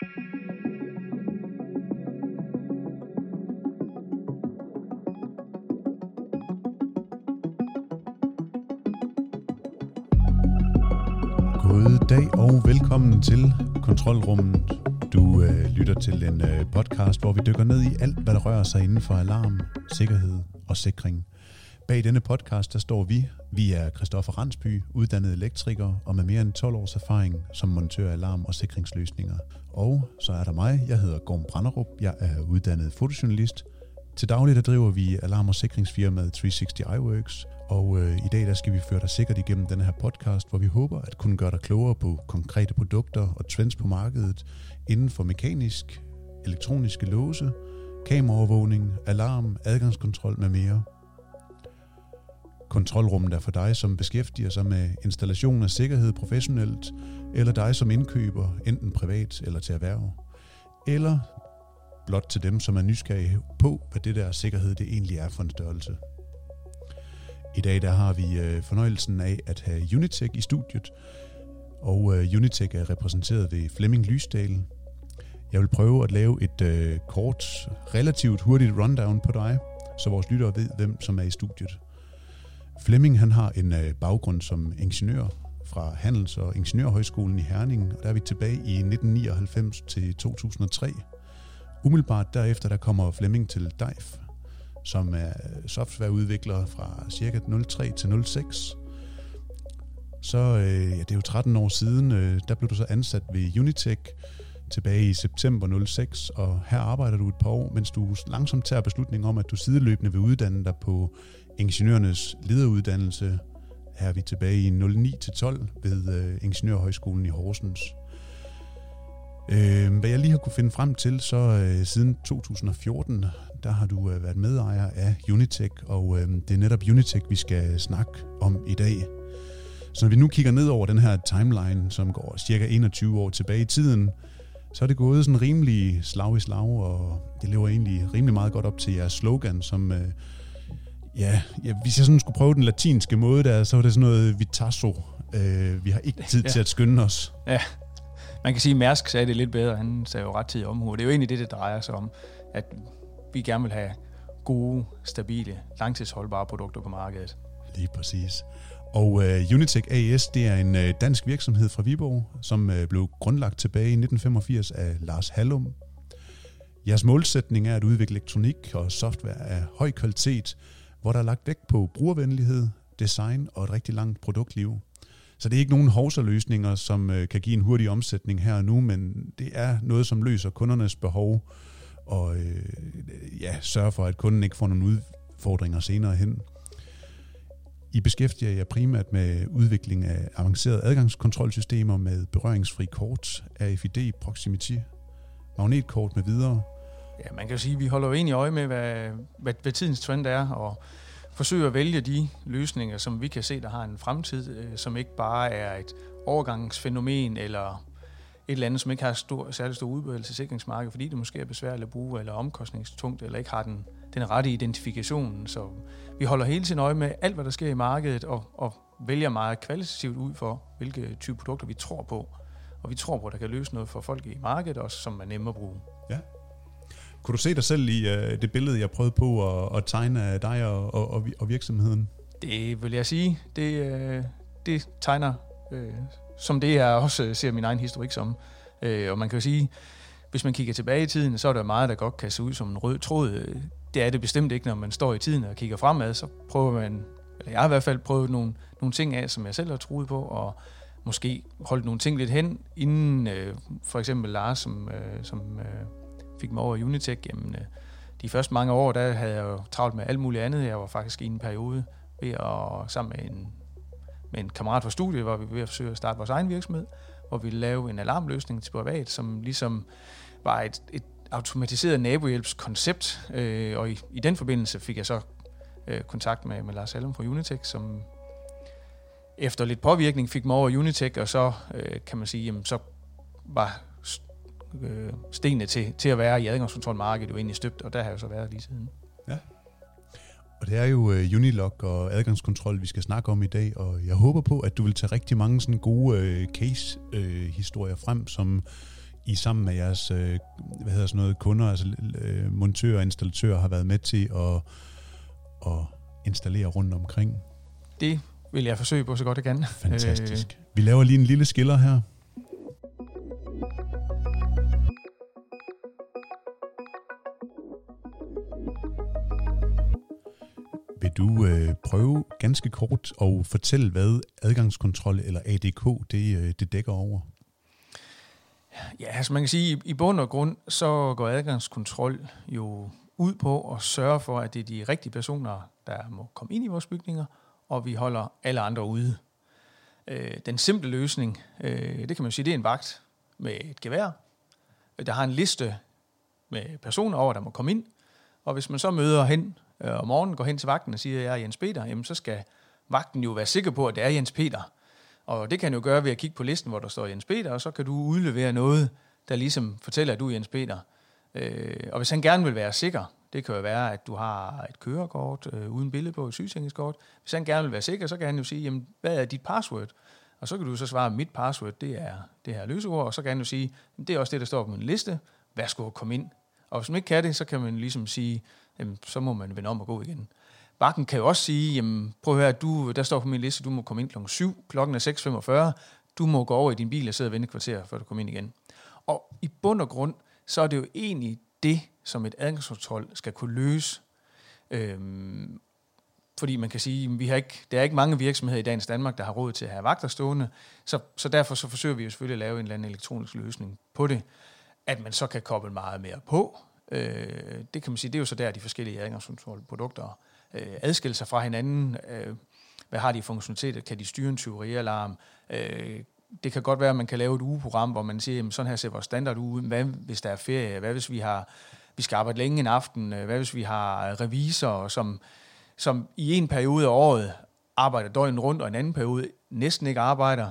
God dag og velkommen til Kontrolrummet. Du øh, lytter til en øh, podcast, hvor vi dykker ned i alt, hvad der rører sig inden for alarm, sikkerhed og sikring. Bag denne podcast, der står vi. Vi er Christoffer Randsby, uddannet elektriker og med mere end 12 års erfaring som montør af alarm- og sikringsløsninger. Og så er der mig. Jeg hedder Gorm Branderup. Jeg er uddannet fotojournalist. Til daglig der driver vi alarm- og sikringsfirmaet 360 iWorks, og øh, i dag der skal vi føre dig sikkert igennem den her podcast, hvor vi håber at kunne gøre dig klogere på konkrete produkter og trends på markedet inden for mekanisk, elektroniske låse, kameraovervågning, alarm, adgangskontrol med mere. Kontrolrummet er for dig, som beskæftiger sig med installation af sikkerhed professionelt, eller dig som indkøber, enten privat eller til erhverv. Eller blot til dem, som er nysgerrige på, hvad det der sikkerhed det egentlig er for en størrelse. I dag der har vi øh, fornøjelsen af at have Unitech i studiet, og øh, Unitech er repræsenteret ved Flemming Lysdal. Jeg vil prøve at lave et øh, kort, relativt hurtigt rundown på dig, så vores lyttere ved, hvem som er i studiet. Flemming han har en øh, baggrund som ingeniør fra Handels- og Ingeniørhøjskolen i Herning, og der er vi tilbage i 1999 til 2003. Umiddelbart derefter der kommer Flemming til DEIF, som er softwareudvikler fra cirka 03 til 06. Så øh, ja, det er jo 13 år siden, øh, der blev du så ansat ved Unitech tilbage i september 06, og her arbejder du et par år, mens du langsomt tager beslutningen om, at du sideløbende vil uddanne dig på ingeniørernes lederuddannelse. Er vi tilbage i 09 til 12 ved øh, Ingeniørhøjskolen i Horsens. Øh, hvad jeg lige har kunne finde frem til, så øh, siden 2014, der har du øh, været medejer af Unitech, og øh, det er netop Unitech, vi skal snakke om i dag. Så når vi nu kigger ned over den her timeline, som går cirka 21 år tilbage i tiden, så er det gået sådan rimelig slag i slag, og det lever egentlig rimelig meget godt op til jeres slogan, som, øh, ja, ja, hvis jeg sådan skulle prøve den latinske måde der, så var det sådan noget vitasso. Øh, vi har ikke tid ja. til at skynde os. Ja, man kan sige, at Mærsk sagde det lidt bedre. Han sagde jo ret tid omhu. Det er jo egentlig det, det drejer sig om, at vi gerne vil have gode, stabile, langtidsholdbare produkter på markedet. Lige præcis. Og uh, Unitech AS, det er en uh, dansk virksomhed fra Viborg, som uh, blev grundlagt tilbage i 1985 af Lars Hallum. Jeres målsætning er at udvikle elektronik og software af høj kvalitet, hvor der er lagt vægt på brugervenlighed, design og et rigtig langt produktliv. Så det er ikke nogen hovserløsninger, som øh, kan give en hurtig omsætning her og nu, men det er noget, som løser kundernes behov og øh, ja, sørger for, at kunden ikke får nogle udfordringer senere hen. I beskæftiger jeg primært med udvikling af avancerede adgangskontrolsystemer med berøringsfri kort, RFID, Proximity, magnetkort med videre. Ja, man kan jo sige, at vi holder jo egentlig øje med, hvad, hvad, hvad tidens trend er, og forsøger at vælge de løsninger, som vi kan se, der har en fremtid, øh, som ikke bare er et overgangsfænomen eller et eller andet, som ikke har stor, særlig stor udbredelse i sikringsmarkedet, fordi det måske er besværligt at bruge, eller omkostningstungt, eller ikke har den, den rette identifikation. Så vi holder hele tiden øje med alt, hvad der sker i markedet, og, og vælger meget kvalitativt ud for, hvilke type produkter vi tror på. Og vi tror på, at der kan løse noget for folk i markedet også, som er nemme at bruge. Ja. Kunne du se dig selv i uh, det billede, jeg prøvede på at, at tegne af dig og, og, og virksomheden? Det vil jeg sige. Det, øh, det tegner, øh, som det jeg også øh, ser min egen historik som. Øh, og man kan jo sige, hvis man kigger tilbage i tiden, så er der meget, der godt kan se ud som en rød tråd. Øh, det er det bestemt ikke, når man står i tiden og kigger fremad. Så prøver man, eller jeg har i hvert fald prøvet nogle, nogle ting af, som jeg selv har troet på, og måske holdt nogle ting lidt hen, inden øh, for eksempel Lars, som, øh, som øh, fik mig over i Unitech, jamen, øh, de første mange år, der havde jeg jo travlt med alt muligt andet. Jeg var faktisk i en periode ved at, sammen med en, med en kammerat fra studiet, hvor vi var ved at forsøge at starte vores egen virksomhed, hvor vi lavede en alarmløsning til privat, som ligesom var et, et automatiseret nabohjælpskoncept, øh, og i, i den forbindelse fik jeg så øh, kontakt med, med Lars Hallum fra Unitech, som efter lidt påvirkning fik mig over Unitech, og så øh, kan man sige, jamen, så var øh, stenene til, til at være i adgangskontrolmarkedet jo egentlig støbt, og der har jeg så været lige siden. Ja. Og det er jo uh, Unilog og adgangskontrol, vi skal snakke om i dag, og jeg håber på, at du vil tage rigtig mange sådan gode uh, case-historier uh, frem, som I sammen med jeres øh, hvad hedder sådan noget, kunder, altså øh, montører og installatører, har været med til at, at installere rundt omkring. Det vil jeg forsøge på så godt jeg kan. Fantastisk. Øh. Vi laver lige en lille skiller her. Du øh, prøve ganske kort og fortælle, hvad adgangskontrol eller ADK det, øh, det dækker over? Ja, altså man kan sige, i bund og grund, så går adgangskontrol jo ud på at sørge for, at det er de rigtige personer, der må komme ind i vores bygninger, og vi holder alle andre ude. Øh, den simple løsning, øh, det kan man sige, det er en vagt med et gevær, øh, der har en liste med personer over, der må komme ind, og hvis man så møder hen øh, om morgenen, går hen til vagten og siger, at jeg er Jens Peter, jamen så skal vagten jo være sikker på, at det er Jens Peter. Og det kan jo gøre ved at kigge på listen, hvor der står Jens Peter, og så kan du udlevere noget, der ligesom fortæller, at du er Jens Peter. Øh, og hvis han gerne vil være sikker, det kan jo være, at du har et kørekort øh, uden billede på, et sygesikringskort. Hvis han gerne vil være sikker, så kan han jo sige, jamen, hvad er dit password? Og så kan du så svare, mit password, det er det her løseord, og så kan han jo sige, det er også det, der står på min liste. Værsgo at komme ind. Og hvis man ikke kan det, så kan man ligesom sige, jamen, så må man vende om og gå igen. Bakken kan jo også sige, jamen, prøv at høre, du, der står på min liste, du må komme ind klokken 7, klokken er 6.45, du må gå over i din bil og sidde og vente et kvarter, før du kommer ind igen. Og i bund og grund, så er det jo egentlig det, som et adgangskontrol skal kunne løse. Øhm, fordi man kan sige, vi har ikke, der er ikke mange virksomheder i dagens Danmark, der har råd til at have vagter stående, så, så derfor så forsøger vi jo selvfølgelig at lave en eller anden elektronisk løsning på det, at man så kan koble meget mere på. Øh, det kan man sige, det er jo så der, de forskellige adgangskontrolprodukter øh, adskiller sig fra hinanden. Øh, hvad har de funktionaliteter? Kan de styre en tyverialarm? Øh, det kan godt være, at man kan lave et ugeprogram, hvor man siger, jamen sådan her ser vores standard ud. Hvad hvis der er ferie? Hvad hvis vi har vi skal arbejde længe en aften? Hvad hvis vi har revisorer, som, som i en periode af året arbejder døgnet rundt, og en anden periode næsten ikke arbejder?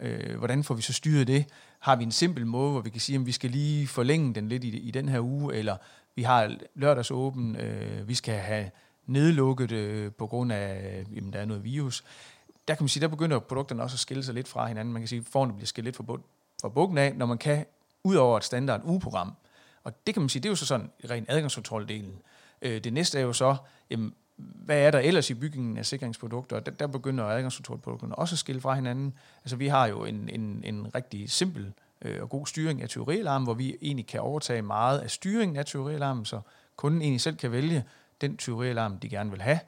Øh, hvordan får vi så styret det? Har vi en simpel måde, hvor vi kan sige, at vi skal lige forlænge den lidt i, i den her uge, eller vi har lørdagsåben, øh, vi skal have nedlukket øh, på grund af, jamen, der er noget virus. Der kan man sige, der begynder produkterne også at skille sig lidt fra hinanden. Man kan sige, at forne bliver skilt lidt fra, fra bukken af, når man kan, ud over et standard ugeprogram. Og det kan man sige, det er jo så sådan ren adgangskontroldelen. Øh, det næste er jo så, jamen, hvad er der ellers i bygningen af sikringsprodukter? Der, der begynder adgangskontrolprodukterne også at skille fra hinanden. Altså vi har jo en, en, en rigtig simpel øh, og god styring af tyverialarmen, hvor vi egentlig kan overtage meget af styringen af tyverialarmen, så kunden egentlig selv kan vælge den tyverialarm, de gerne vil have.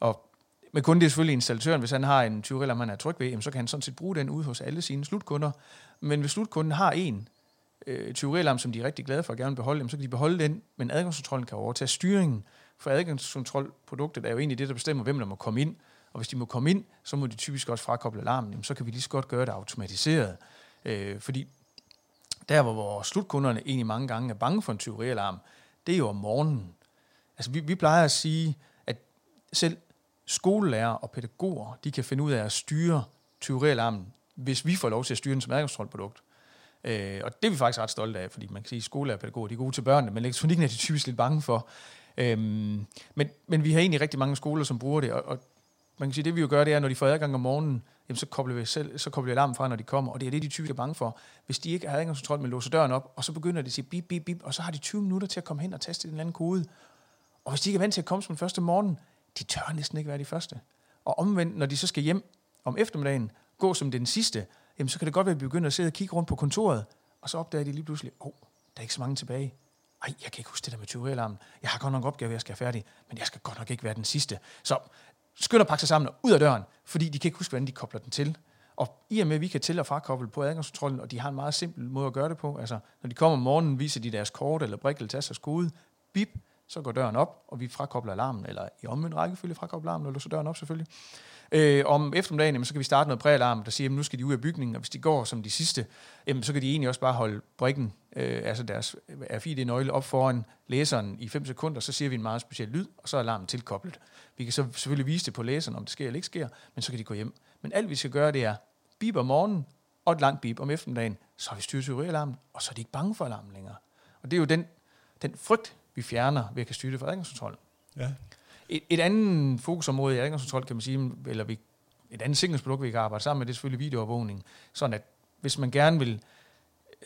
Og men kun det er selvfølgelig installatøren, hvis han har en tyverialarm, han er tryg ved, så kan han sådan set bruge den ud hos alle sine slutkunder. Men hvis slutkunden har en øh, tyverialarm, som de er rigtig glade for at gerne beholde, så kan de beholde den, men adgangskontrollen kan overtage styringen. For adgangskontrolproduktet er jo egentlig det, der bestemmer, hvem der må komme ind. Og hvis de må komme ind, så må de typisk også frakoble alarmen. Jamen, så kan vi lige så godt gøre det automatiseret. Øh, fordi der, hvor vores slutkunderne egentlig mange gange er bange for en tyverialarm, det er jo om morgenen. Altså, vi, vi plejer at sige, at selv skolelærer og pædagoger, de kan finde ud af at styre tyverialarmen, hvis vi får lov til at styre den som adgangskontrolprodukt. Øh, og det er vi faktisk ret stolte af, fordi man kan sige, at skolelærer og pædagoger, de er gode til børnene, men elektronikken er de typisk lidt bange for. Øhm, men, men vi har egentlig rigtig mange skoler, som bruger det, og, og man kan sige, det vi jo gør, det er, når de får adgang om morgenen, jamen, så kobler vi selv, så kobler vi alarmen fra, når de kommer, og det er det, de typisk er bange for. Hvis de ikke har adgangskontrol, men låser døren op, og så begynder de at sige bip, bip, bip, og så har de 20 minutter til at komme hen og teste den anden kode. Og hvis de ikke er vant til at komme som den første morgen, de tør næsten ikke være de første. Og omvendt, når de så skal hjem om eftermiddagen, gå som den sidste, jamen så kan det godt være, at vi begynder at sidde og kigge rundt på kontoret, og så opdager de lige pludselig, åh, oh, der er ikke så mange tilbage. Ej, jeg kan ikke huske det der med tyverialarmen. Jeg har godt nok opgave, jeg skal have færdig, men jeg skal godt nok ikke være den sidste. Så skynd at pakke sig sammen og ud af døren, fordi de kan ikke huske, hvordan de kobler den til. Og i og med, at vi kan til- og frakoble på adgangskontrollen, og de har en meget simpel måde at gøre det på. Altså, når de kommer om morgenen, viser de deres kort eller brik eller tasters kode, bip, så går døren op, og vi frakobler alarmen, eller i omvendt rækkefølge frakobler alarmen, og låser døren op selvfølgelig. Øh, om eftermiddagen, jamen, så kan vi starte noget præalarm, der siger, at nu skal de ud af bygningen, og hvis de går som de sidste, jamen, så kan de egentlig også bare holde brikken, øh, altså deres øh, RFID-nøgle op foran læseren i 5 sekunder, så siger vi en meget speciel lyd, og så er alarmen tilkoblet. Vi kan så selvfølgelig vise det på læseren, om det sker eller ikke sker, men så kan de gå hjem. Men alt vi skal gøre, det er bip om morgenen, og et langt bip om eftermiddagen, så har vi styret teorialarmen, og så er de ikke bange for alarmen længere. Og det er jo den, den frygt, vi fjerner ved at kan styre det for adgangskontrollen. Ja. Et, et andet fokusområde i adgangskontrol, kan man sige, eller vi, et andet sikkerhedsprodukt, vi kan arbejde sammen med, det er selvfølgelig videoovervågning. Sådan at hvis man gerne vil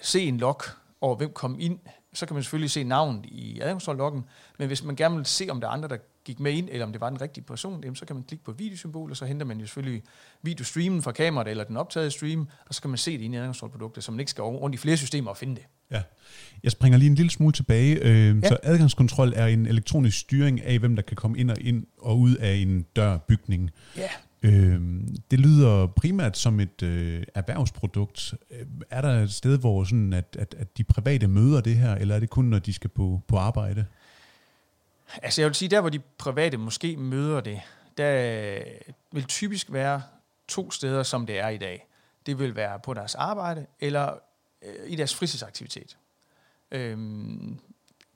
se en log over, hvem kom ind, så kan man selvfølgelig se navnet i adgangskontrolloggen, men hvis man gerne vil se, om der er andre, der gik med ind, eller om det var den rigtige person, jamen, så kan man klikke på videosymbol, og så henter man jo selvfølgelig videostreamen fra kameraet, eller den optagede stream, og så kan man se det inde i adgangskontrolproduktet, så man ikke skal rundt i flere systemer og finde det. Ja. Jeg springer lige en lille smule tilbage. Øh, ja. Så adgangskontrol er en elektronisk styring af, hvem der kan komme ind og ind og ud af en dørbygning. Ja. Øh, det lyder primært som et øh, erhvervsprodukt. Øh, er der et sted, hvor sådan, at, at, at de private møder det her, eller er det kun, når de skal på, på arbejde? Altså jeg vil sige, der hvor de private måske møder det, der vil typisk være to steder, som det er i dag. Det vil være på deres arbejde, eller øh, i deres fritidsaktivitet. Øhm,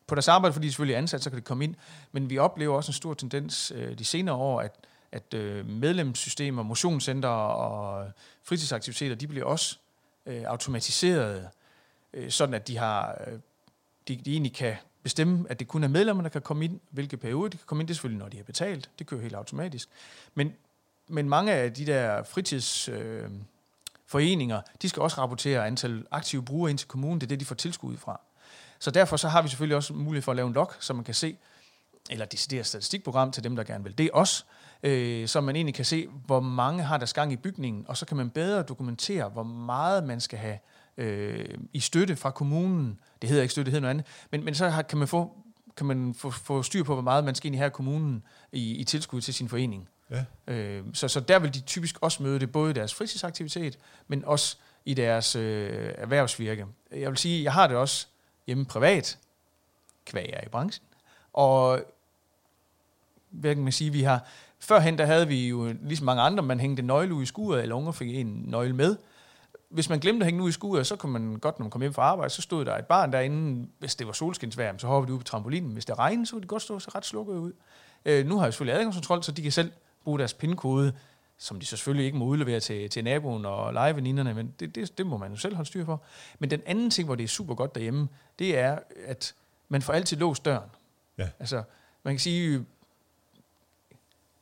på deres arbejde, fordi de selvfølgelig er ansat, så kan det komme ind, men vi oplever også en stor tendens øh, de senere år, at at øh, medlemssystemer, motionscenter og øh, fritidsaktiviteter, de bliver også øh, automatiseret, øh, sådan at de har, øh, de, de egentlig kan bestemme, at det kun er medlemmerne, der kan komme ind, hvilke periode de kan komme ind. Det er selvfølgelig, når de har betalt. Det kører helt automatisk. Men, men mange af de der fritids... øh, foreninger, de skal også rapportere antal aktive brugere ind til kommunen. Det er det, de får tilskud fra. Så derfor så har vi selvfølgelig også mulighed for at lave en log, så man kan se, eller decideret statistikprogram til dem, der gerne vil det også, øh, så man egentlig kan se, hvor mange har deres gang i bygningen, og så kan man bedre dokumentere, hvor meget man skal have øh, i støtte fra kommunen. Det hedder ikke støtte, det hedder noget andet. Men, men så har, kan man få kan man få, få styr på, hvor meget man skal ind i her kommunen i, i tilskud til sin forening. Ja. Øh, så, så der vil de typisk også møde det, både i deres fritidsaktivitet, men også i deres øh, erhvervsvirke. Jeg vil sige, jeg har det også hjemme privat, kvæg jeg i branchen. Og hvad kan man sige, vi har, Førhen der havde vi jo, ligesom mange andre, man hængte nøgle ud i skuret, eller unger fik en nøgle med. Hvis man glemte at hænge ud i skuret, så kunne man godt, når man kom hjem fra arbejde, så stod der et barn derinde. Hvis det var solskinsvær, så hoppede de ud på trampolinen. Hvis det regnede, så kunne de godt stå så ret slukket ud. Øh, nu har jeg selvfølgelig adgangskontrol, så de kan selv bruge deres pindkode, som de selvfølgelig ikke må udlevere til, til naboen og legeveninderne, men det, det, det må man jo selv holde styr for. Men den anden ting, hvor det er super godt derhjemme, det er, at man får altid låst døren. Ja. Altså, man kan sige,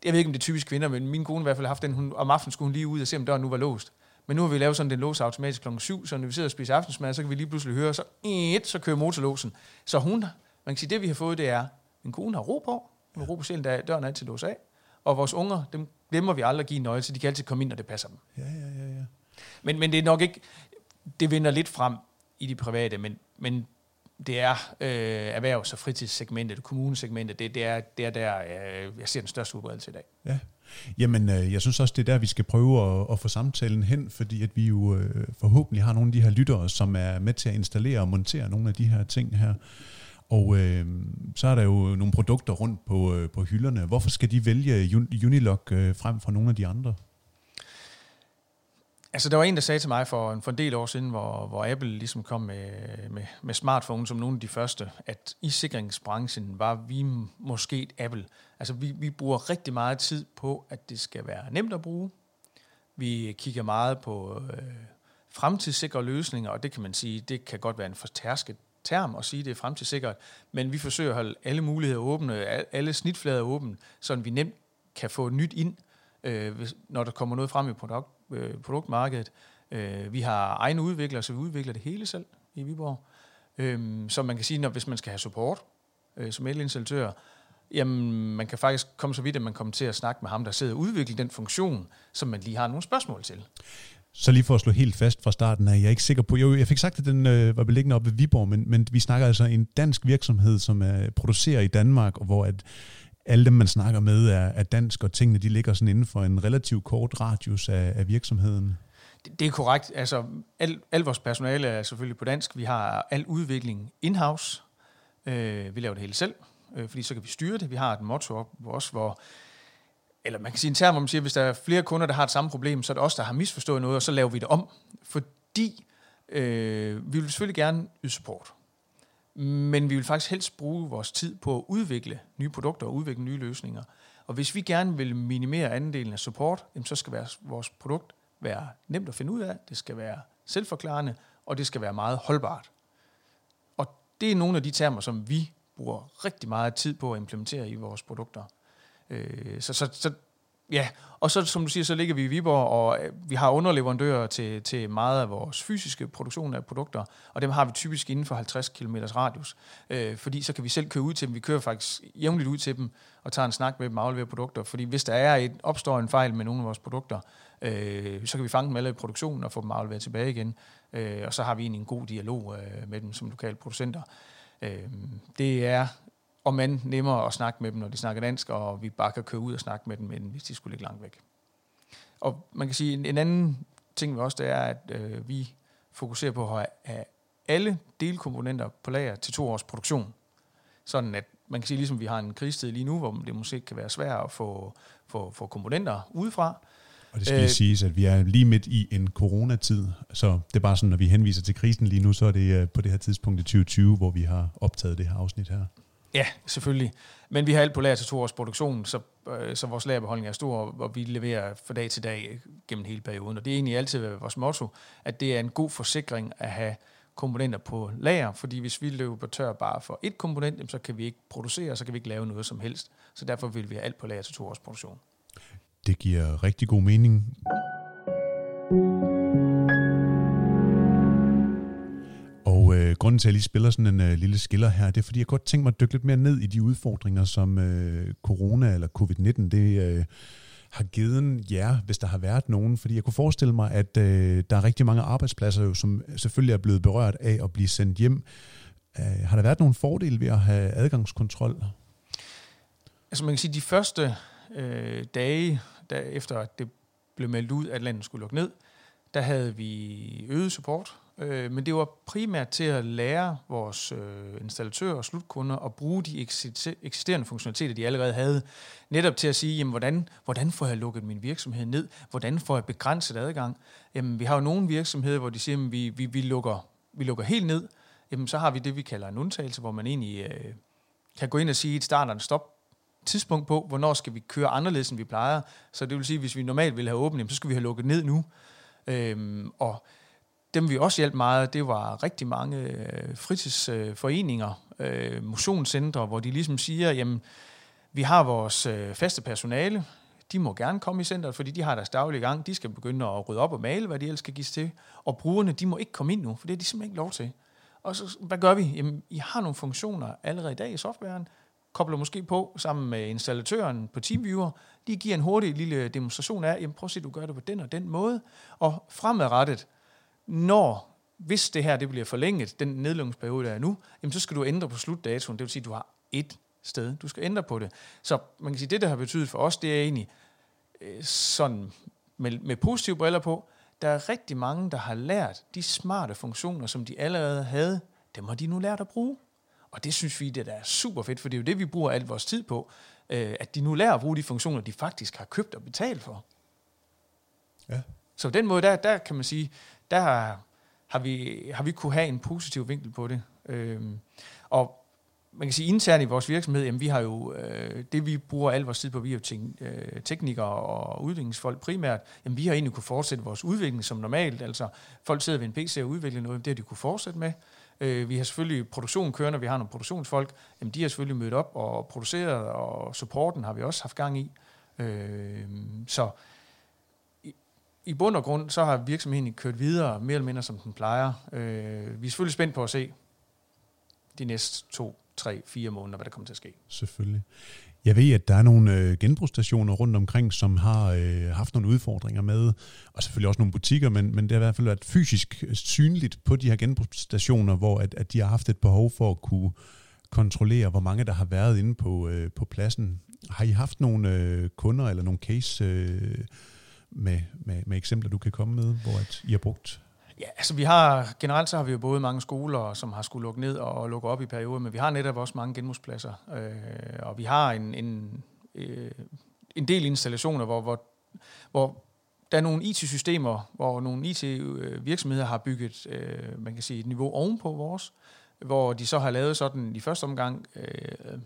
jeg ved ikke, om det er typisk kvinder, men min kone i hvert fald har haft den, hun, om aftenen skulle hun lige ud og se, om døren nu var låst. Men nu har vi lavet sådan, den låser automatisk kl. 7, så når vi sidder og spiser aftensmad, så kan vi lige pludselig høre, så et, så kører motorlåsen. Så hun, man kan sige, det vi har fået, det er, min kone har ro på, hun har ro på selv, da døren er altid låst af. Og vores unger, dem glemmer vi aldrig at give en nøgle, så de kan altid komme ind, når det passer dem. Ja, ja, ja, ja. Men, men det er nok ikke, det vinder lidt frem i de private, men, men det er øh, erhvervs- og fritidssegmentet, kommunesegmentet, det, det, er, det er der, øh, jeg ser den største udbredelse i dag. Ja. Jamen, øh, jeg synes også, det er der, vi skal prøve at, at få samtalen hen, fordi at vi jo øh, forhåbentlig har nogle af de her lyttere, som er med til at installere og montere nogle af de her ting her. Og øh, så er der jo nogle produkter rundt på, øh, på hylderne. Hvorfor skal de vælge Unilock øh, frem for nogle af de andre? Altså, der var en, der sagde til mig for en, for en del år siden, hvor, hvor Apple ligesom kom med, med, med smartphone som nogle af de første, at i sikringsbranchen var vi måske et Apple. Altså, vi, vi bruger rigtig meget tid på, at det skal være nemt at bruge. Vi kigger meget på øh, fremtidssikre løsninger, og det kan man sige, det kan godt være en fortærsket term at sige, det er fremtidssikkert, men vi forsøger at holde alle muligheder åbne, alle snitflader åbne, så vi nemt kan få nyt ind, øh, når der kommer noget frem i produkt, øh, produktmarkedet. Øh, vi har egne udviklere, så vi udvikler det hele selv i Viborg. Øh, så man kan sige, når hvis man skal have support øh, som elinstallatør, jamen man kan faktisk komme så vidt, at man kommer til at snakke med ham, der sidder og udvikler den funktion, som man lige har nogle spørgsmål til. Så lige for at slå helt fast fra starten af, jeg er ikke sikker på, jo, jeg fik sagt, at den øh, var beliggende oppe ved Viborg, men, men vi snakker altså en dansk virksomhed, som er, producerer i Danmark, og hvor at alle dem, man snakker med, er, er dansk, og tingene de ligger sådan inden for en relativt kort radius af, af virksomheden. Det, det er korrekt. Altså, al, al vores personale er selvfølgelig på dansk. Vi har al udvikling in-house. Øh, vi laver det hele selv, øh, fordi så kan vi styre det. Vi har et motto op også, hvor eller man kan sige en term, hvor man siger, hvis der er flere kunder, der har et samme problem, så er det os, der har misforstået noget, og så laver vi det om. Fordi øh, vi vil selvfølgelig gerne yde support. Men vi vil faktisk helst bruge vores tid på at udvikle nye produkter og udvikle nye løsninger. Og hvis vi gerne vil minimere andelen af support, så skal vores produkt være nemt at finde ud af, det skal være selvforklarende, og det skal være meget holdbart. Og det er nogle af de termer, som vi bruger rigtig meget tid på at implementere i vores produkter. Øh, så, så, så Ja, og så som du siger, så ligger vi i Viborg, og øh, vi har underleverandører til, til meget af vores fysiske produktion af produkter, og dem har vi typisk inden for 50 km radius, øh, fordi så kan vi selv køre ud til dem. Vi kører faktisk jævnligt ud til dem og tager en snak med dem og afleverer produkter, fordi hvis der er et, opstår en fejl med nogle af vores produkter, øh, så kan vi fange dem alle i produktionen og få dem afleveret tilbage igen, øh, og så har vi egentlig en god dialog øh, med dem som lokale producenter. Øh, det er og man nemmere at snakke med dem, når de snakker dansk, og vi bare kan køre ud og snakke med dem, hvis de skulle ligge langt væk. Og man kan sige, en, en anden ting også, det er, at øh, vi fokuserer på at have alle delkomponenter på lager til to års produktion. Sådan at man kan sige, ligesom vi har en krigstid lige nu, hvor det måske kan være svært at få, få, få komponenter udefra. Og det skal øh, siges, at vi er lige midt i en coronatid, så det er bare sådan, når vi henviser til krisen lige nu, så er det øh, på det her tidspunkt i 2020, hvor vi har optaget det her afsnit her. Ja, selvfølgelig. Men vi har alt på lager til to års produktion, så, øh, så vores lagerbeholdning er stor, og vi leverer fra dag til dag gennem hele perioden. Og det er egentlig altid vores motto, at det er en god forsikring at have komponenter på lager, fordi hvis vi løber tør bare for et komponent, så kan vi ikke producere, så kan vi ikke lave noget som helst. Så derfor vil vi have alt på lager til to års produktion. Det giver rigtig god mening. Øh, grunden til, at jeg lige spiller sådan en øh, lille skiller her, det er, fordi jeg godt tænker mig at dykke lidt mere ned i de udfordringer, som øh, corona eller covid-19, det øh, har givet jer, hvis der har været nogen. Fordi jeg kunne forestille mig, at øh, der er rigtig mange arbejdspladser, jo, som selvfølgelig er blevet berørt af at blive sendt hjem. Øh, har der været nogle fordele ved at have adgangskontrol? Altså man kan sige, de første øh, dage, der efter at det blev meldt ud, at landet skulle lukke ned, der havde vi øget support Øh, men det var primært til at lære vores øh, installatører og slutkunder at bruge de eksisterende funktionaliteter, de allerede havde. Netop til at sige, jamen, hvordan, hvordan får jeg lukket min virksomhed ned? Hvordan får jeg begrænset adgang? Jamen, vi har jo nogle virksomheder, hvor de siger, at vi, vi, vi, lukker, vi lukker helt ned. Jamen, så har vi det, vi kalder en undtagelse, hvor man egentlig øh, kan gå ind og sige et start og en stop tidspunkt på, hvornår skal vi køre anderledes, end vi plejer. Så det vil sige, hvis vi normalt ville have åbent, så skal vi have lukket ned nu. Øhm, og dem vi også hjalp meget, det var rigtig mange øh, fritidsforeninger, øh, motionscentre, hvor de ligesom siger, jamen, vi har vores øh, faste personale, de må gerne komme i centret, fordi de har deres daglige gang. De skal begynde at rydde op og male, hvad de ellers skal gives til. Og brugerne, de må ikke komme ind nu, for det er de simpelthen ikke lov til. Og så, hvad gør vi? Jamen, I har nogle funktioner allerede i dag i softwaren. Kobler måske på sammen med installatøren på TeamViewer. De giver en hurtig lille demonstration af, jamen prøv at se, du gør det på den og den måde. Og fremadrettet, når, hvis det her det bliver forlænget, den nedlukningsperiode, der er nu, jamen, så skal du ændre på slutdatoen. Det vil sige, at du har et sted, du skal ændre på det. Så man kan sige, det, der har betydet for os, det er egentlig øh, sådan med, med positive briller på, der er rigtig mange, der har lært de smarte funktioner, som de allerede havde, dem har de nu lært at bruge. Og det synes vi, det er super fedt, for det er jo det, vi bruger al vores tid på, øh, at de nu lærer at bruge de funktioner, de faktisk har købt og betalt for. Ja. Så på den måde, der, der kan man sige, der har, har, vi, har vi kunne have en positiv vinkel på det. Øh, og man kan sige internt i vores virksomhed, jamen vi har jo, øh, det vi bruger al vores tid på, vi er jo øh, teknikere og udviklingsfolk primært, jamen vi har egentlig kunne fortsætte vores udvikling som normalt, altså folk sidder ved en PC og udvikler noget, det har de kunne fortsætte med. Øh, vi har selvfølgelig produktion kørende, vi har nogle produktionsfolk, jamen de har selvfølgelig mødt op og produceret, og supporten har vi også haft gang i. Øh, så i bund og grund, så har virksomheden kørt videre, mere eller mindre som den plejer. Øh, vi er selvfølgelig spændt på at se de næste to, tre, fire måneder, hvad der kommer til at ske. Selvfølgelig. Jeg ved, at der er nogle øh, genbrugsstationer rundt omkring, som har øh, haft nogle udfordringer med, og selvfølgelig også nogle butikker, men, men det har i hvert fald været fysisk øh, synligt på de her genbrugsstationer, hvor at, at de har haft et behov for at kunne kontrollere, hvor mange der har været inde på, øh, på pladsen. Har I haft nogle øh, kunder eller nogle case øh, med, med, med eksempler, du kan komme med, hvor at I har brugt? Ja, altså vi har, generelt så har vi jo både mange skoler, som har skulle lukke ned og lukke op i perioder, men vi har netop også mange genbrugspladser, øh, og vi har en, en, øh, en del installationer, hvor, hvor, hvor der er nogle IT-systemer, hvor nogle IT-virksomheder øh, har bygget, øh, man kan sige, et niveau ovenpå vores, hvor de så har lavet sådan i første omgang, øh,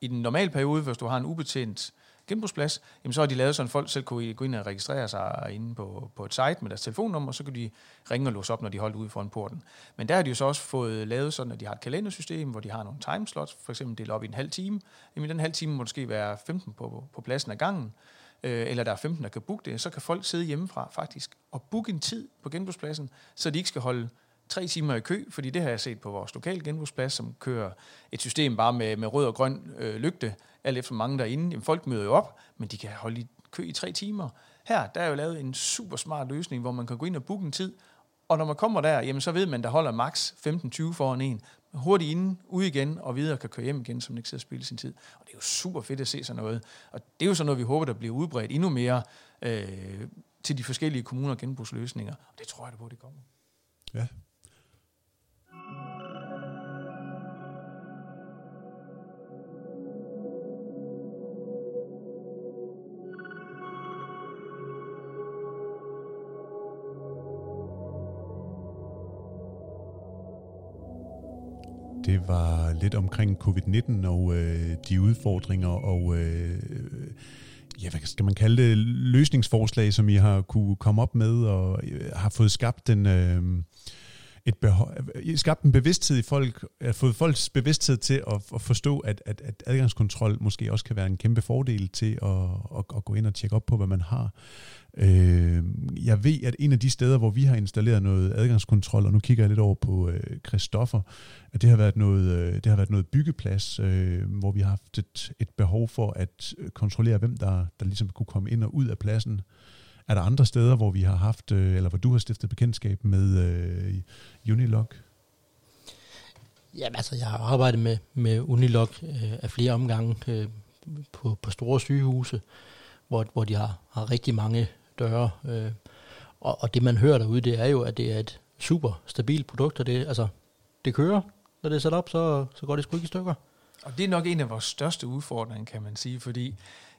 i den normale periode, hvis du har en ubetjent genbrugsplads, jamen så har de lavet sådan, at folk selv kunne gå ind og registrere sig inde på, på et site med deres telefonnummer, og så kan de ringe og låse op, når de holder ude foran porten. Men der har de jo så også fået lavet sådan, at de har et kalendersystem, hvor de har nogle timeslots, for eksempel delt op i en halv time. Jamen den halv time må måske være 15 på, på pladsen af gangen. øh, eller der er 15, der kan booke det, så kan folk sidde hjemmefra faktisk og booke en tid på genbrugspladsen, så de ikke skal holde tre timer i kø, fordi det har jeg set på vores lokale genbrugsplads, som kører et system bare med, med rød og grøn øh, lygte, alt efter mange derinde. Jamen, folk møder jo op, men de kan holde i kø i tre timer. Her, der er jo lavet en super smart løsning, hvor man kan gå ind og booke en tid, og når man kommer der, jamen, så ved man, der holder max 15-20 foran en. Hurtigt inden, ud igen, og videre kan køre hjem igen, som ikke sidder og spille sin tid. Og det er jo super fedt at se sådan noget. Og det er jo sådan noget, vi håber, der bliver udbredt endnu mere øh, til de forskellige kommuner genbrugsløsninger. Og det tror jeg, da på, det kommer. Ja, Det var lidt omkring covid-19 og øh, de udfordringer og øh, ja, hvad skal man kalde det, løsningsforslag, som I har kunne komme op med og øh, har fået skabt den... øh, et behov, øh, øh, skabt en bevidsthed i folk, øh, fået folks bevidsthed til at, at forstå, at, at, at adgangskontrol måske også kan være en kæmpe fordel til at, at, at gå ind og tjekke op på, hvad man har. Øh, jeg ved, at en af de steder, hvor vi har installeret noget adgangskontrol, og nu kigger jeg lidt over på øh, Christoffer, at det har været noget, øh, det har været noget byggeplads, øh, hvor vi har haft et, et behov for at kontrollere, hvem der, der ligesom kunne komme ind og ud af pladsen. Er der andre steder, hvor vi har haft, øh, eller hvor du har stiftet bekendtskab med øh, Unilog? Jamen altså, jeg har arbejdet med, med Unilog øh, af flere omgange øh, på, på store sygehuse, hvor, hvor de har, har rigtig mange døre. Øh, og, og det man hører derude, det er jo, at det er et super stabilt produkt, og det, altså, det kører. Når det er sat op, så, så går det sgu ikke i stykker. Og det er nok en af vores største udfordringer, kan man sige, fordi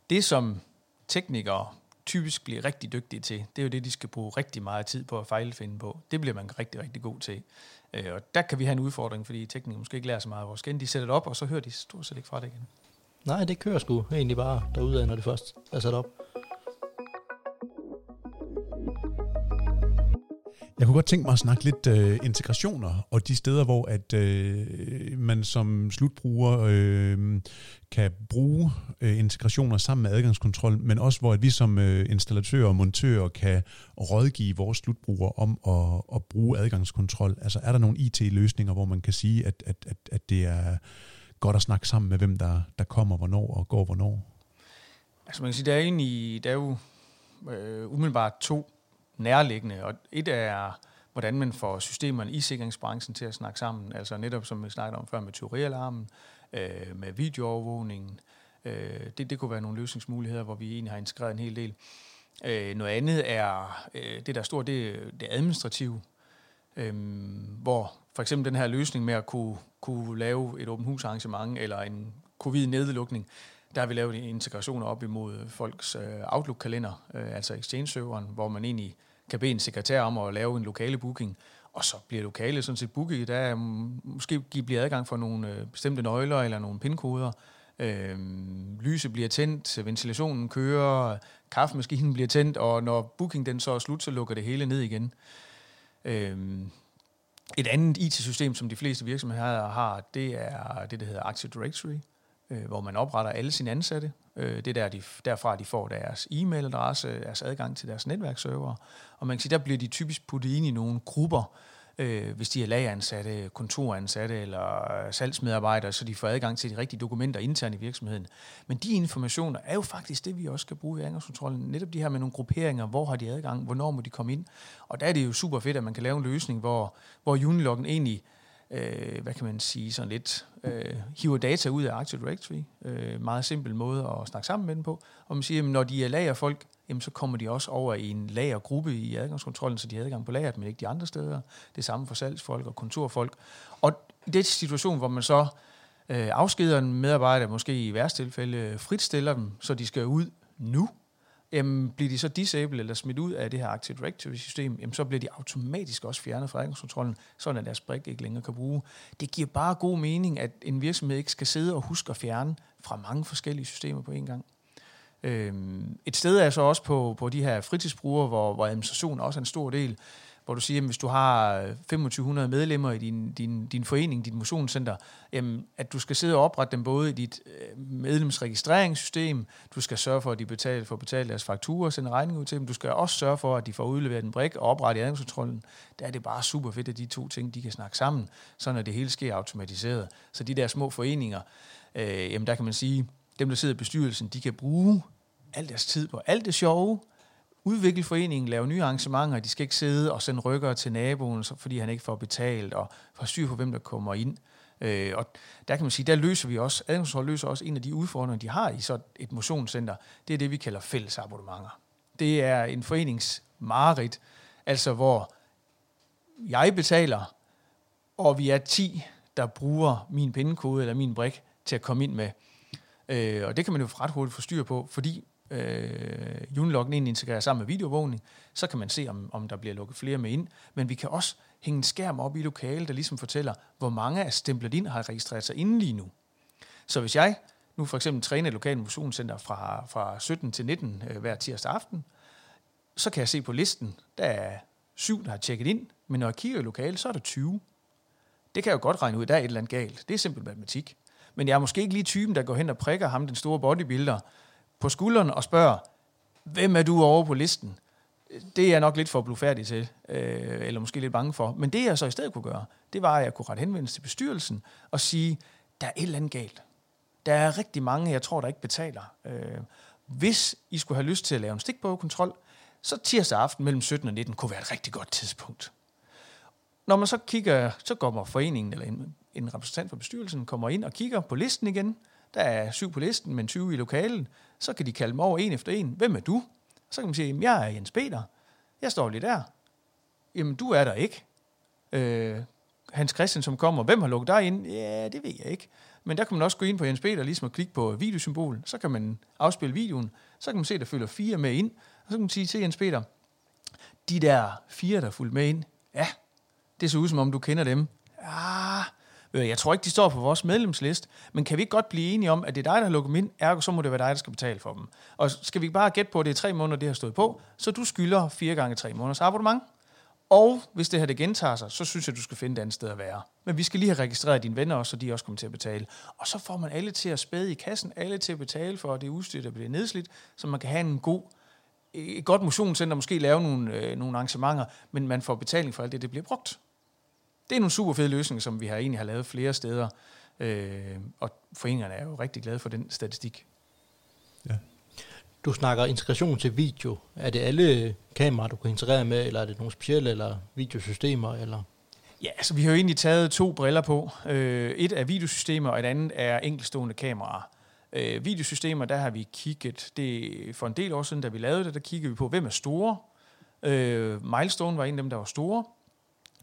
det som teknikere typisk blive rigtig dygtige til, det er jo det, de skal bruge rigtig meget tid på at fejlfinde på. Det bliver man rigtig, rigtig god til. Øh, og der kan vi have en udfordring, fordi teknikere måske ikke lærer så meget af vores gen. De sætter det op, og så hører de stort set ikke fra det igen. Nej, det kører sgu egentlig bare derudad, når det først er sat op. Jeg kunne godt tænke mig at snakke lidt øh, integrationer og de steder, hvor at øh, man som slutbruger øh, kan bruge øh, integrationer sammen med adgangskontrol, men også hvor at vi som øh, installatører og montører kan rådgive vores slutbrugere om at, at bruge adgangskontrol. Altså er der nogle IT-løsninger, hvor man kan sige, at, at, at, at det er godt at snakke sammen med, hvem der, der kommer hvornår og går hvornår? Altså man kan sige, der er, egentlig, der er jo øh, umiddelbart to nærliggende, og et er, hvordan man får systemerne i sikringsbranchen til at snakke sammen, altså netop som vi snakkede om før med teorialarmen, øh, med videoovervågningen. Øh, det, det kunne være nogle løsningsmuligheder, hvor vi egentlig har integreret en hel del. Øh, noget andet er, øh, det der er stort, det, det administrative, øh, hvor for eksempel den her løsning med at kunne, kunne lave et åbent hus arrangement eller en covid-nedlukning, der har vi lavet integrationer op imod folks øh, Outlook-kalender, øh, altså Exchange-serveren, hvor man egentlig kan bede en sekretær om at lave en lokale booking, og så bliver lokale sådan set booket. Der er, måske bliver adgang for nogle øh, bestemte nøgler eller nogle pindkoder. Øh, lyset bliver tændt, ventilationen kører, kaffemaskinen bliver tændt, og når booking den så er slut, så lukker det hele ned igen. Øh, et andet IT-system, som de fleste virksomheder har, det er det, der hedder Active Directory, øh, hvor man opretter alle sine ansatte. Øh, det er der, de, derfra, de får deres e-mailadresse, deres adgang til deres netværksserver. Og man kan sige, der bliver de typisk puttet ind i nogle grupper, øh, hvis de er lageransatte, kontoransatte eller salgsmedarbejdere, så de får adgang til de rigtige dokumenter internt i virksomheden. Men de informationer er jo faktisk det, vi også skal bruge i adgangskontrollen. Netop de her med nogle grupperinger, hvor har de adgang, hvornår må de komme ind. Og der er det jo super fedt, at man kan lave en løsning, hvor, hvor Uniloggen egentlig øh, hvad kan man sige, sådan lidt, øh, hiver data ud af Active Directory. Øh, meget simpel måde at snakke sammen med dem på. Og man siger, at når de er lagerfolk, jamen, så kommer de også over i en lagergruppe i adgangskontrollen, så de har adgang på lageret, men ikke de andre steder. Det samme for salgsfolk og kontorfolk. Og i det situation, hvor man så øh, afskeder en medarbejder, måske i værste tilfælde fritstiller dem, så de skal ud nu, jamen, bliver de så disabled eller smidt ud af det her Active Directory-system, jamen, så bliver de automatisk også fjernet fra adgangskontrollen, sådan at deres brik ikke længere kan bruge. Det giver bare god mening, at en virksomhed ikke skal sidde og huske at fjerne fra mange forskellige systemer på en gang. Øhm, et sted er så også på, på de her fritidsbrugere, hvor, hvor administration også er en stor del, hvor du siger, at hvis du har øh, 2500 medlemmer i din, din, din forening, dit motionscenter, jamen, at du skal sidde og oprette dem både i dit øh, medlemsregistreringssystem, du skal sørge for, at de betaler, får betalt deres fakturer og sende regning ud til dem, du skal også sørge for, at de får udleveret en brik og oprette adgangskontrollen. Der er det bare super fedt, at de to ting, de kan snakke sammen, så når det hele sker automatiseret. Så de der små foreninger, øh, jamen der kan man sige, dem der sidder i bestyrelsen, de kan bruge al deres tid på alt det sjove, udvikle foreningen, lave nye arrangementer, de skal ikke sidde og sende rykker til naboen, fordi han ikke får betalt, og får styr på, hvem der kommer ind. Øh, og der kan man sige, der løser vi også, adgangskontrol løser også en af de udfordringer, de har i så et motionscenter. Det er det, vi kalder fælles abonnementer. Det er en forenings mareridt, altså hvor jeg betaler, og vi er 10, der bruger min pindekode eller min brik til at komme ind med. Øh, og det kan man jo ret hurtigt få styr på, fordi øh, Uniloggen ind integrerer sammen med videovågning, så kan man se, om, om der bliver lukket flere med ind. Men vi kan også hænge en skærm op i lokalet, der ligesom fortæller, hvor mange er stemplet ind og har registreret sig inden lige nu. Så hvis jeg nu for eksempel træner et lokalt motionscenter fra, fra 17 til 19 øh, hver tirsdag aften, så kan jeg se på listen, der er syv, der har tjekket ind, men når jeg kigger i lokalet, så er der 20. Det kan jeg jo godt regne ud, der er et eller andet galt. Det er simpel matematik. Men jeg er måske ikke lige typen, der går hen og prikker ham, den store bodybuilder, på skulderen og spørger, hvem er du over på listen? Det er jeg nok lidt for blufærdig til, øh, eller måske lidt bange for. Men det jeg så i stedet kunne gøre, det var, at jeg kunne rette henvendelse til bestyrelsen og sige, der er et eller andet galt. Der er rigtig mange, jeg tror, der ikke betaler. Øh, hvis I skulle have lyst til at lave en stikprøvekontrol, så tirsdag aften mellem 17 og 19 kunne være et rigtig godt tidspunkt. Når man så kigger, så kommer foreningen eller en, en repræsentant for bestyrelsen kommer ind og kigger på listen igen, der er syv på listen, men 20 i lokalen. Så kan de kalde mig over en efter en. Hvem er du? Så kan man sige, jeg er Jens Peter. Jeg står lige der. Jamen, du er der ikke. Øh, Hans Christian, som kommer. Hvem har lukket dig ind? Ja, det ved jeg ikke. Men der kan man også gå ind på Jens Peter, ligesom at klikke på videosymbolen. Så kan man afspille videoen. Så kan man se, at der følger fire med ind. Og så kan man sige til Jens Peter, de der fire, der er fulgt med ind, ja, det ser ud som om, du kender dem. Ja, Øh, jeg tror ikke, de står på vores medlemsliste, men kan vi ikke godt blive enige om, at det er dig, der har lukket dem ind, ergo så må det være dig, der skal betale for dem. Og skal vi bare gætte på, at det er tre måneder, det har stået på, så du skylder fire gange tre måneders abonnement. Og hvis det her det gentager sig, så synes jeg, du skal finde et andet sted at være. Men vi skal lige have registreret dine venner også, så de også kommer til at betale. Og så får man alle til at spæde i kassen, alle til at betale for det udstyr, der bliver nedslidt, så man kan have en god, et godt motionscenter, måske lave nogle, øh, nogle arrangementer, men man får betaling for alt det, det bliver brugt det er nogle super fede løsninger, som vi har egentlig har lavet flere steder. Øh, og foreningerne er jo rigtig glade for den statistik. Ja. Du snakker integration til video. Er det alle kameraer, du kan integrere med, eller er det nogle specielle eller videosystemer? Eller? Ja, altså vi har jo egentlig taget to briller på. Øh, et er videosystemer, og et andet er enkeltstående kameraer. Øh, videosystemer, der har vi kigget, det for en del år siden, da vi lavede det, der kiggede vi på, hvem er store. Øh, Milestone var en af dem, der var store.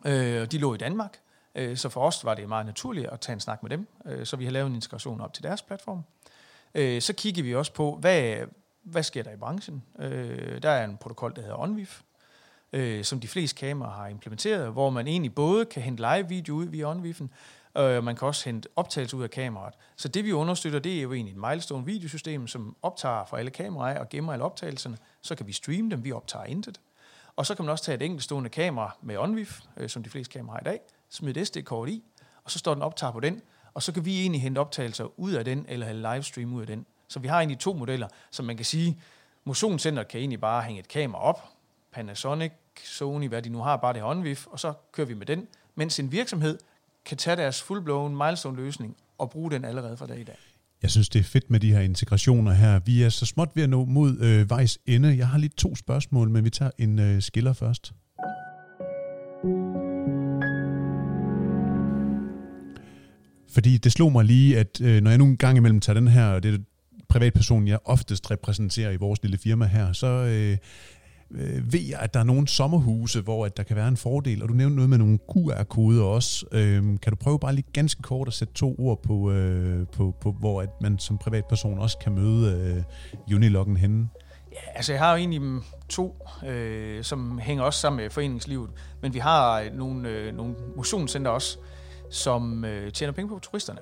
Øh, de lå i Danmark, øh, så for os var det meget naturligt at tage en snak med dem, øh, så vi har lavet en integration op til deres platform. Øh, så kigger vi også på, hvad, hvad sker der i branchen? Øh, der er en protokol, der hedder OnVIF, øh, som de fleste kameraer har implementeret, hvor man egentlig både kan hente live-video ud via OnVIF'en, øh, og man kan også hente optagelser ud af kameraet. Så det vi understøtter, det er jo egentlig et milestone videosystem, som optager fra alle kameraer og gemmer alle optagelserne. Så kan vi streame dem, vi optager intet. Og så kan man også tage et enkeltstående kamera med OnVIF, øh, som de fleste kameraer har i dag, smide et SD-kort i, og så står den optager på den, og så kan vi egentlig hente optagelser ud af den, eller have livestream ud af den. Så vi har egentlig to modeller, som man kan sige, motionscenteret kan egentlig bare hænge et kamera op, Panasonic, Sony, hvad de nu har, bare det OnVIF, og så kører vi med den, mens en virksomhed kan tage deres full-blown milestone-løsning og bruge den allerede fra dag i dag. Jeg synes, det er fedt med de her integrationer her. Vi er så småt ved at nå mod øh, vejs ende. Jeg har lige to spørgsmål, men vi tager en øh, skiller først. Fordi det slog mig lige, at øh, når jeg nogle gange imellem tager den her, det er privatperson, jeg oftest repræsenterer i vores lille firma her, så øh, øh, ved jeg, at der er nogle sommerhuse, hvor at der kan være en fordel, og du nævnte noget med nogle QR-koder også. Øh, kan du prøve bare lige ganske kort at sætte to ord på, øh, på, på hvor at man som privatperson også kan møde øh, Uniloggen henne? Ja, altså jeg har jo egentlig to, øh, som hænger også sammen med foreningslivet, men vi har øh, nogle, øh, nogle motionscenter også, som øh, tjener penge på turisterne.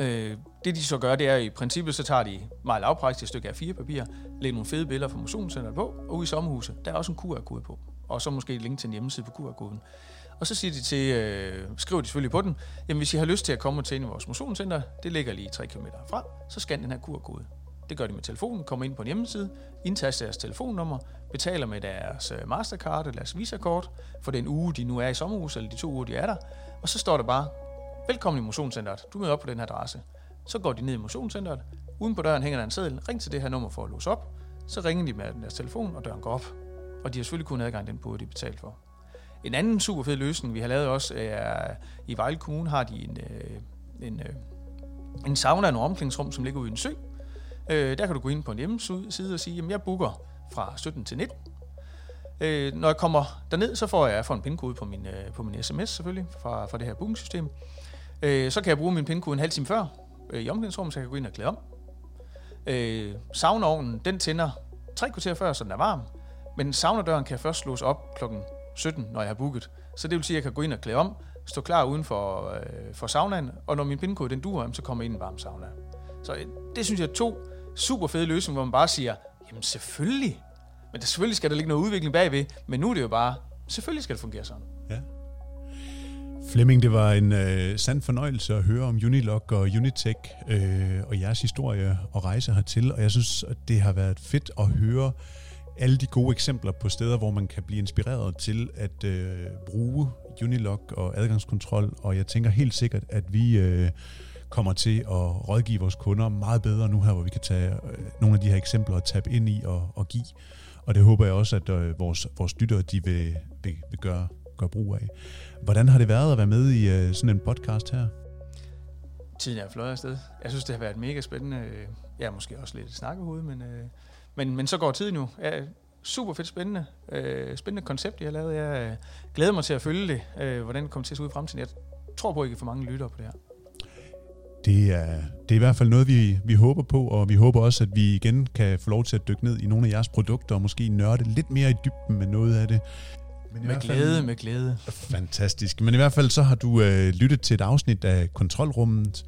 Øh, det de så gør, det er i princippet, så tager de meget lavpraktisk et stykke af fire papir, lægger nogle fede billeder fra motionscenteret på, og ude i sommerhuset, der er også en QR-kode på. og så måske et link til en hjemmeside på QR-koden. Og så siger de til, øh, skriver de selvfølgelig på den, jamen hvis I har lyst til at komme til ind i vores motionscenter, det ligger lige 3 km fra, så scan den her QR-kode. Det gør de med telefonen, kommer ind på en hjemmeside, indtaster deres telefonnummer, betaler med deres øh, Mastercard eller deres Visa-kort for den uge, de nu er i sommerhus, eller de to uger, de er der. Og så står der bare, velkommen i motionscenteret, du møder op på den her adresse. Så går de ned i motionscenteret, uden på døren hænger der en seddel, ring til det her nummer for at låse op, så ringer de med deres telefon, og døren går op. Og de har selvfølgelig kun adgang den både, de betalt for. En anden super fed løsning, vi har lavet også, er, i Vejle Kommune har de en, øh, en, øh, en sauna og omklædningsrum, som ligger ude i en sø. Øh, der kan du gå ind på en hjemmeside og sige, at jeg booker fra 17 til 19. Øh, når jeg kommer derned, så får jeg, får en pindkode på min, øh, på min sms selvfølgelig, fra, fra det her bookingsystem. Øh, så kan jeg bruge min pindekode en halv time før øh, i omklædningsrummet, så jeg kan gå ind og klæde om. Øh, saunaovnen, den tænder tre kvarter før, så den er varm. Men saunadøren kan først slås op klokken 17, når jeg har booket. Så det vil sige, at jeg kan gå ind og klæde om, stå klar uden for, øh, for saunaen, og når min pindekode den duer, så kommer jeg ind i en varm sauna. Så øh, det synes jeg er to super fede løsninger, hvor man bare siger, jamen selvfølgelig, men der, selvfølgelig skal der ligge noget udvikling bagved, men nu er det jo bare, selvfølgelig skal det fungere sådan. Flemming, det var en øh, sand fornøjelse at høre om Unilog og Unitech øh, og jeres historie og rejse hertil, og jeg synes, at det har været fedt at høre alle de gode eksempler på steder, hvor man kan blive inspireret til at øh, bruge Unilog og adgangskontrol, og jeg tænker helt sikkert, at vi øh, kommer til at rådgive vores kunder meget bedre nu her, hvor vi kan tage øh, nogle af de her eksempler og tabe ind i og, og give. Og det håber jeg også, at øh, vores, vores lyttere de vil, vil, vil gøre, gøre brug af. Hvordan har det været at være med i øh, sådan en podcast her? Tiden er fløjet afsted. Jeg synes, det har været mega spændende. Jeg er måske også lidt snakkehoved, men, øh, men, men så går tiden jo. Ja, super fedt spændende. Øh, spændende koncept, jeg har lavet. Jeg øh, glæder mig til at følge det, øh, hvordan det kommer til at se ud i fremtiden. Jeg tror på, at I kan få mange lyttere på det her. Det er, det er i hvert fald noget, vi, vi håber på, og vi håber også, at vi igen kan få lov til at dykke ned i nogle af jeres produkter, og måske nørde lidt mere i dybden med noget af det. Men med glæde, fald, med glæde. Fantastisk. Men i hvert fald så har du øh, lyttet til et afsnit af Kontrolrummet,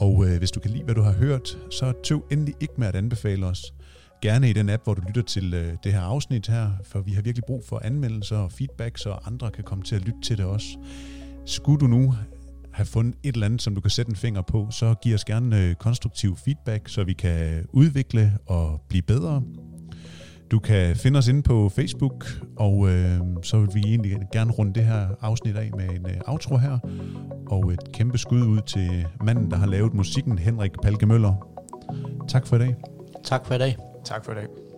og øh, hvis du kan lide, hvad du har hørt, så tøv endelig ikke med at anbefale os. Gerne i den app, hvor du lytter til øh, det her afsnit her, for vi har virkelig brug for anmeldelser og feedback, så andre kan komme til at lytte til det også. Skulle du nu have fundet et eller andet, som du kan sætte en finger på, så giv os gerne øh, konstruktiv feedback, så vi kan udvikle og blive bedre. Du kan finde os inde på Facebook, og øh, så vil vi egentlig gerne runde det her afsnit af med en øh, outro her. Og et kæmpe skud ud til manden, der har lavet musikken, Henrik Palke Møller. Tak for i dag. Tak for i dag. Tak for i dag.